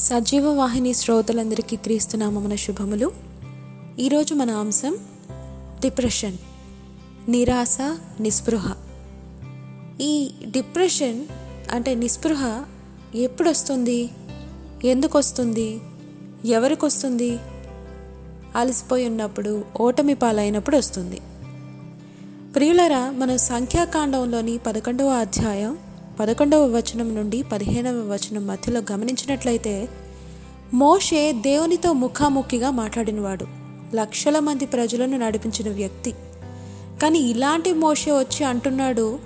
సజీవ వాహిని శ్రోతలందరికీ క్రీస్తునామమున శుభములు. ఈరోజు మన అంశం డిప్రెషన్ నిరాశ నిస్పృహ. ఈ డిప్రెషన్ అంటే నిస్పృహ ఎప్పుడు వస్తుంది ఎందుకు వస్తుంది ఎవరికి వస్తుంది అలసిపోయి ఉన్నప్పుడు ఓటమి పాలైనప్పుడు వస్తుంది. ప్రియులరా మన సంఖ్యాకాండంలోని పదకొండవ అధ్యాయం పదకొండవ వచనం నుండి పదిహేనవ వచనం మధ్యలో గమనించినట్లయితే మోషే దేవునితో ముఖాముఖిగా మాట్లాడినవాడు లక్షల మంది ప్రజలను నడిపించిన వ్యక్తి. కానీ ఇలాంటి మోషే వచ్చి అంటున్నాడు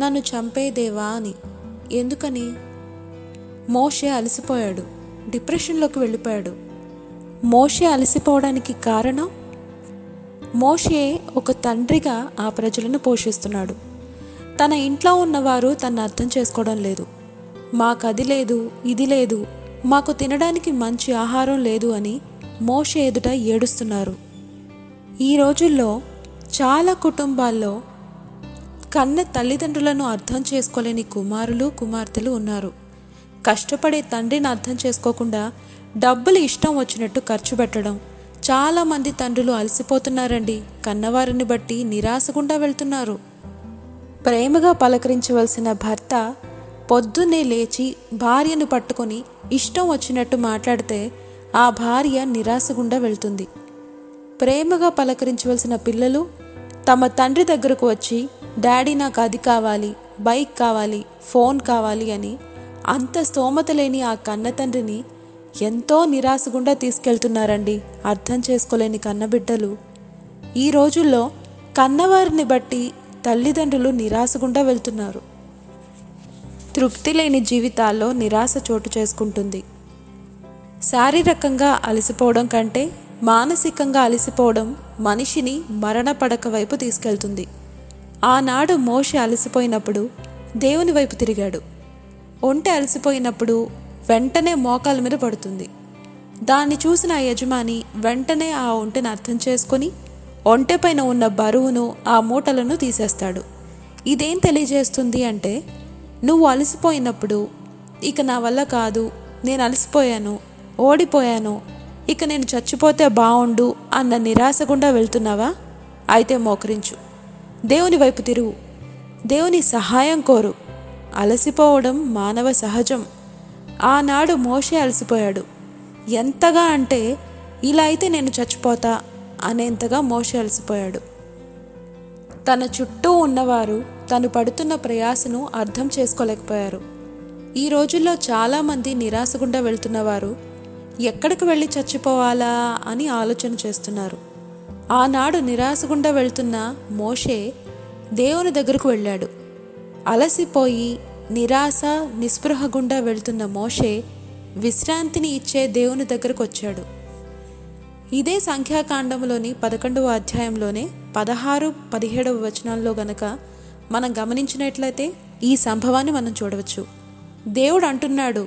నన్ను చంపేదేవా అని. ఎందుకని? మోషే అలసిపోయాడు డిప్రెషన్లోకి వెళ్ళిపోయాడు. మోషే అలసిపోవడానికి కారణం? మోషే ఒక తండ్రిగా ఆ ప్రజలను పోషిస్తున్నాడు. తన ఇంట్లో ఉన్నవారు తను అర్థం చేసుకోవడం లేదు. మాకు అది లేదు ఇది లేదు మాకు తినడానికి మంచి ఆహారం లేదు అని మోష ఎదుట ఏడుస్తున్నారు. ఈ రోజుల్లో చాలా కుటుంబాల్లో కన్న తల్లిదండ్రులను అర్థం చేసుకోలేని కుమారులు కుమార్తెలు ఉన్నారు. కష్టపడే తండ్రిని అర్థం చేసుకోకుండా డబ్బులు ఇష్టం వచ్చినట్టు ఖర్చు పెట్టడం చాలామంది తండ్రులు అలసిపోతున్నారండి. కన్నవారిని బట్టి నిరాశగుండా వెళ్తున్నారు. ప్రేమగా పలకరించవలసిన భర్త పొద్దున్నే లేచి భార్యను పట్టుకొని ఇష్టం వచ్చినట్టు మాట్లాడితే ఆ భార్య నిరాశగుండా వెళ్తుంది. ప్రేమగా పలకరించవలసిన పిల్లలు తమ తండ్రి దగ్గరకు వచ్చి డాడీ నాకు అది కావాలి బైక్ కావాలి ఫోన్ కావాలి అని అంత స్తోమత లేని ఆ కన్న తండ్రిని ఎంతో నిరాశగుండా తీసుకెళ్తున్నారండి. అర్థం చేసుకోలేని కన్నబిడ్డలు. ఈ రోజుల్లో కన్నవారిని బట్టి తల్లిదండ్రులు నిరాశగుండా వెళ్తున్నారు. తృప్తి లేని జీవితాల్లో నిరాశ చోటు చేసుకుంటుంది. శారీరకంగా అలసిపోవడం కంటే మానసికంగా అలసిపోవడం మనిషిని మరణ పడక వైపు తీసుకెళ్తుంది. ఆనాడు మోషే అలసిపోయినప్పుడు దేవుని వైపు తిరిగాడు. ఒంటె అలసిపోయినప్పుడు వెంటనే మోకాల మీద పడుతుంది. దాన్ని చూసిన ఆ యజమాని వెంటనే ఆ ఒంటెను అర్థం చేసుకొని ఒంటె పైన ఉన్న బరువును ఆ మూటలను తీసేస్తాడు. ఇదేం తెలియజేస్తుంది అంటే నువ్వు అలసిపోయినప్పుడు ఇక నా వల్ల కాదు నేను అలసిపోయాను ఓడిపోయాను ఇక నేను చచ్చిపోతే బావుండు అన్న నిరాశ గుండా వెళ్తున్నావా? అయితే మోకరించు. దేవుని వైపు తిరుగు. దేవుని సహాయం కోరు. అలసిపోవడం మానవ సహజం. ఆనాడు మోషే అలసిపోయాడు. ఎంతగా అంటే ఇలా అయితే నేను చచ్చిపోతా అనేంతగా మోషే అలసిపోయాడు. తన చుట్టూ ఉన్నవారు తను పడుతున్న ప్రయాసను అర్థం చేసుకోలేకపోయారు. ఈ రోజుల్లో చాలామంది నిరాశ గుండా వెళ్తున్నవారు ఎక్కడికి వెళ్ళి చచ్చిపోవాలా అని ఆలోచన చేస్తున్నారు. ఆనాడు నిరాశ గుండా వెళ్తున్న మోషే దేవుని దగ్గరకు వెళ్ళాడు. అలసిపోయి నిరాశ నిస్పృహ గుండా వెళ్తున్న మోషే విశ్రాంతిని ఇచ్చే దేవుని దగ్గరకు వచ్చాడు. ఇదే సంఖ్యాకాండంలోని పదకొండవ అధ్యాయంలోనే పదహారు పదిహేడవ వచనాల్లో గనక మనం గమనించినట్లయితే ఈ సంభవాన్ని మనం చూడవచ్చు. దేవుడు అంటున్నాడు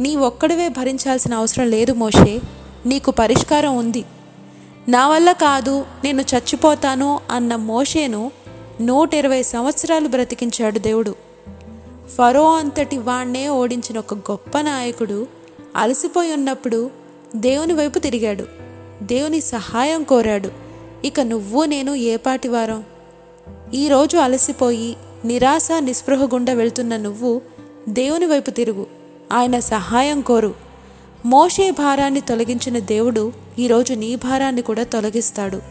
నీ ఒక్కడివే భరించాల్సిన అవసరం లేదు మోషే నీకు పరిష్కారం ఉంది. నా వల్ల కాదు నేను చచ్చిపోతాను అన్న మోషేను నూట ఇరవై సంవత్సరాలు బ్రతికించాడు దేవుడు. ఫరో అంతటి వాణ్ణే ఓడించిన ఒక గొప్ప నాయకుడు అలసిపోయి ఉన్నప్పుడు దేవుని వైపు తిరిగాడు. దేవుని సహాయం కోరాడు. ఇక నువ్వు నేను ఏపాటి వారం? ఈరోజు అలసిపోయి నిరాశ నిస్పృహ గుండా వెళ్తున్న నువ్వు దేవుని వైపు తిరుగు. ఆయన సహాయం కోరు. మోషే భారాన్ని తొలగించిన దేవుడు ఈరోజు నీ భారాన్ని కూడా తొలగిస్తాడు.